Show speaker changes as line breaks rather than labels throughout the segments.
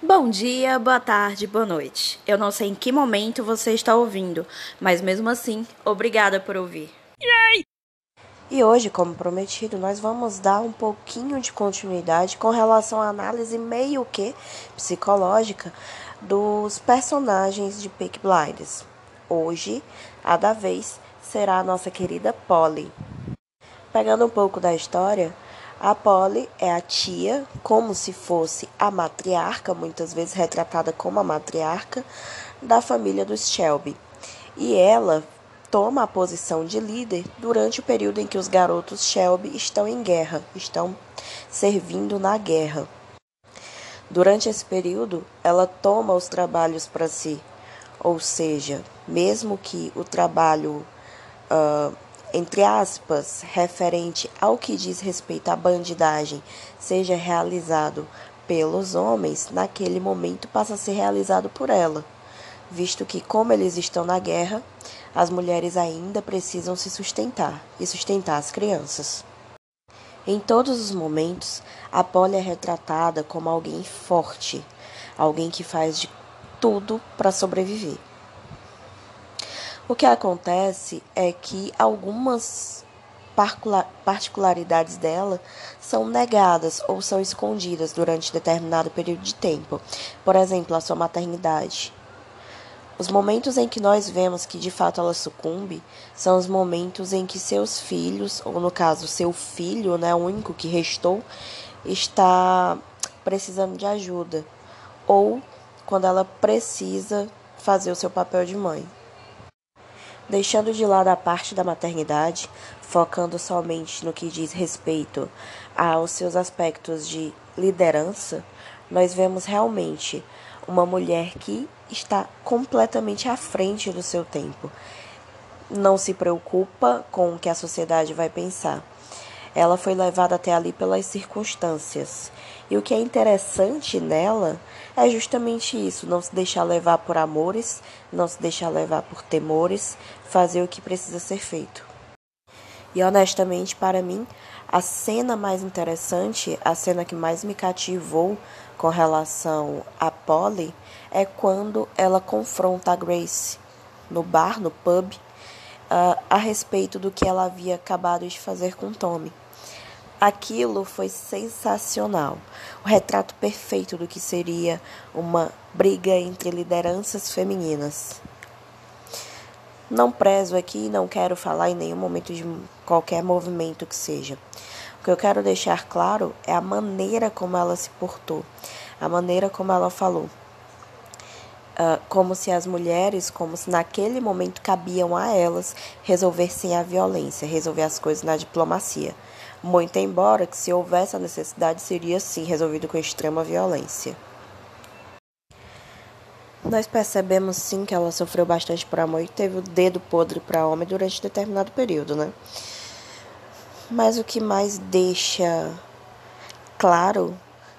Bom dia, boa tarde, boa noite. Eu não sei em que momento você está ouvindo, mas mesmo assim, obrigada por ouvir. Yay!
E hoje, como prometido, nós vamos dar um pouquinho de continuidade com relação à análise meio que psicológica dos personagens de Peak Blinders. Hoje, a da vez será a nossa querida Polly. Pegando um pouco da história, a Polly é a tia, como se fosse a matriarca, muitas vezes retratada como a matriarca da família dos Shelby. E ela toma a posição de líder durante o período em que os garotos Shelby estão em guerra, estão servindo na guerra. Durante esse período, ela toma os trabalhos para si, ou seja, mesmo que o trabalho uh, entre aspas, referente ao que diz respeito à bandidagem, seja realizado pelos homens, naquele momento passa a ser realizado por ela, visto que, como eles estão na guerra, as mulheres ainda precisam se sustentar e sustentar as crianças. Em todos os momentos, a Polly é retratada como alguém forte, alguém que faz de tudo para sobreviver. O que acontece é que algumas particularidades dela são negadas ou são escondidas durante determinado período de tempo. Por exemplo, a sua maternidade. Os momentos em que nós vemos que de fato ela sucumbe são os momentos em que seus filhos, ou no caso seu filho, né, o único que restou, está precisando de ajuda, ou quando ela precisa fazer o seu papel de mãe. Deixando de lado a parte da maternidade, focando somente no que diz respeito aos seus aspectos de liderança, nós vemos realmente uma mulher que está completamente à frente do seu tempo. Não se preocupa com o que a sociedade vai pensar. Ela foi levada até ali pelas circunstâncias. E o que é interessante nela é justamente isso: não se deixar levar por amores, não se deixar levar por temores, fazer o que precisa ser feito. E honestamente, para mim, a cena mais interessante, a cena que mais me cativou com relação a Polly, é quando ela confronta a Grace no bar, no pub, uh, a respeito do que ela havia acabado de fazer com Tommy. Aquilo foi sensacional. O retrato perfeito do que seria uma briga entre lideranças femininas. Não prezo aqui, não quero falar em nenhum momento de qualquer movimento que seja. O que eu quero deixar claro é a maneira como ela se portou, a maneira como ela falou. Uh, como se as mulheres, como se naquele momento cabiam a elas resolver sem a violência, resolver as coisas na diplomacia. Muito embora que se houvesse a necessidade seria sim resolvido com extrema violência. Nós percebemos sim que ela sofreu bastante por amor e teve o dedo podre para homem durante determinado período, né? Mas o que mais deixa claro,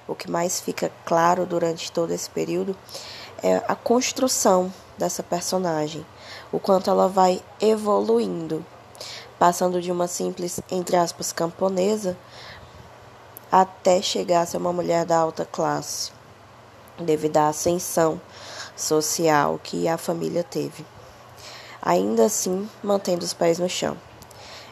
o que mais fica claro durante todo esse período é a construção dessa personagem, o quanto ela vai evoluindo passando de uma simples, entre aspas, camponesa até chegar a ser uma mulher da alta classe, devido à ascensão social que a família teve. Ainda assim, mantendo os pés no chão.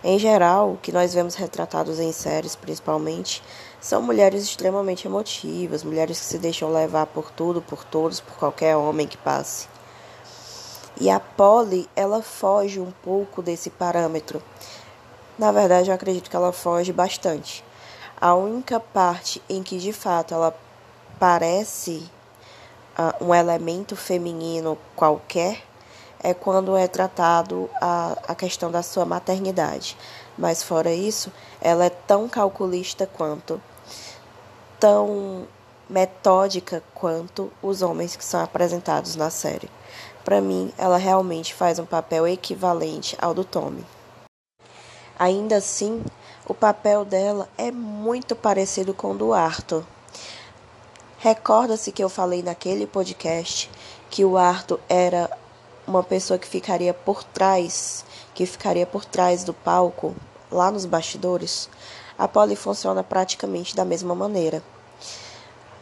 Em geral, o que nós vemos retratados em séries, principalmente, são mulheres extremamente emotivas, mulheres que se deixam levar por tudo, por todos, por qualquer homem que passe. E a Polly, ela foge um pouco desse parâmetro. Na verdade, eu acredito que ela foge bastante. A única parte em que de fato ela parece uh, um elemento feminino qualquer é quando é tratado a, a questão da sua maternidade. Mas fora isso, ela é tão calculista quanto, tão metódica quanto os homens que são apresentados na série. Para mim, ela realmente faz um papel equivalente ao do Tommy. Ainda assim, o papel dela é muito parecido com o do Arthur. Recorda-se que eu falei naquele podcast que o Arthur era uma pessoa que ficaria por trás, que ficaria por trás do palco, lá nos bastidores. A Polly funciona praticamente da mesma maneira.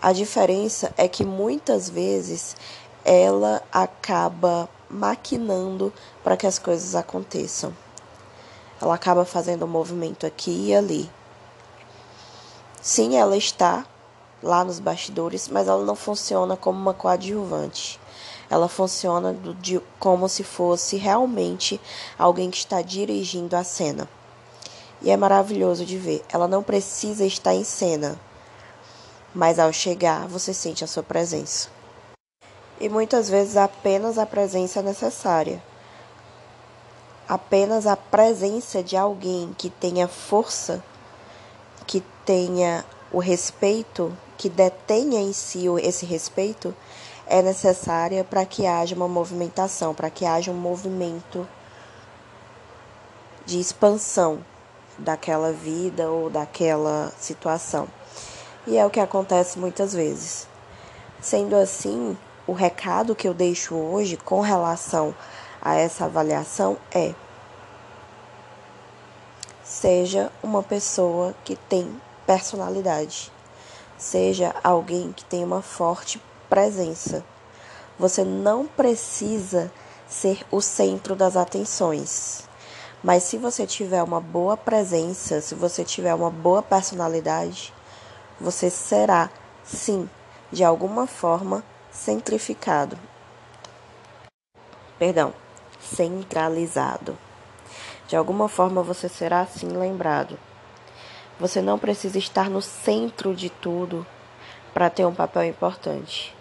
A diferença é que muitas vezes ela acaba maquinando para que as coisas aconteçam. Ela acaba fazendo um movimento aqui e ali. Sim, ela está lá nos bastidores, mas ela não funciona como uma coadjuvante. Ela funciona do, de, como se fosse realmente alguém que está dirigindo a cena. E é maravilhoso de ver. Ela não precisa estar em cena, mas ao chegar você sente a sua presença. E muitas vezes apenas a presença é necessária. Apenas a presença de alguém que tenha força, que tenha o respeito, que detenha em si esse respeito, é necessária para que haja uma movimentação, para que haja um movimento de expansão daquela vida ou daquela situação. E é o que acontece muitas vezes. Sendo assim, o recado que eu deixo hoje com relação a essa avaliação é: seja uma pessoa que tem personalidade, seja alguém que tem uma forte presença. Você não precisa ser o centro das atenções. Mas se você tiver uma boa presença, se você tiver uma boa personalidade, você será, sim, de alguma forma, centrificado. Perdão, centralizado. De alguma forma você será assim lembrado. Você não precisa estar no centro de tudo para ter um papel importante.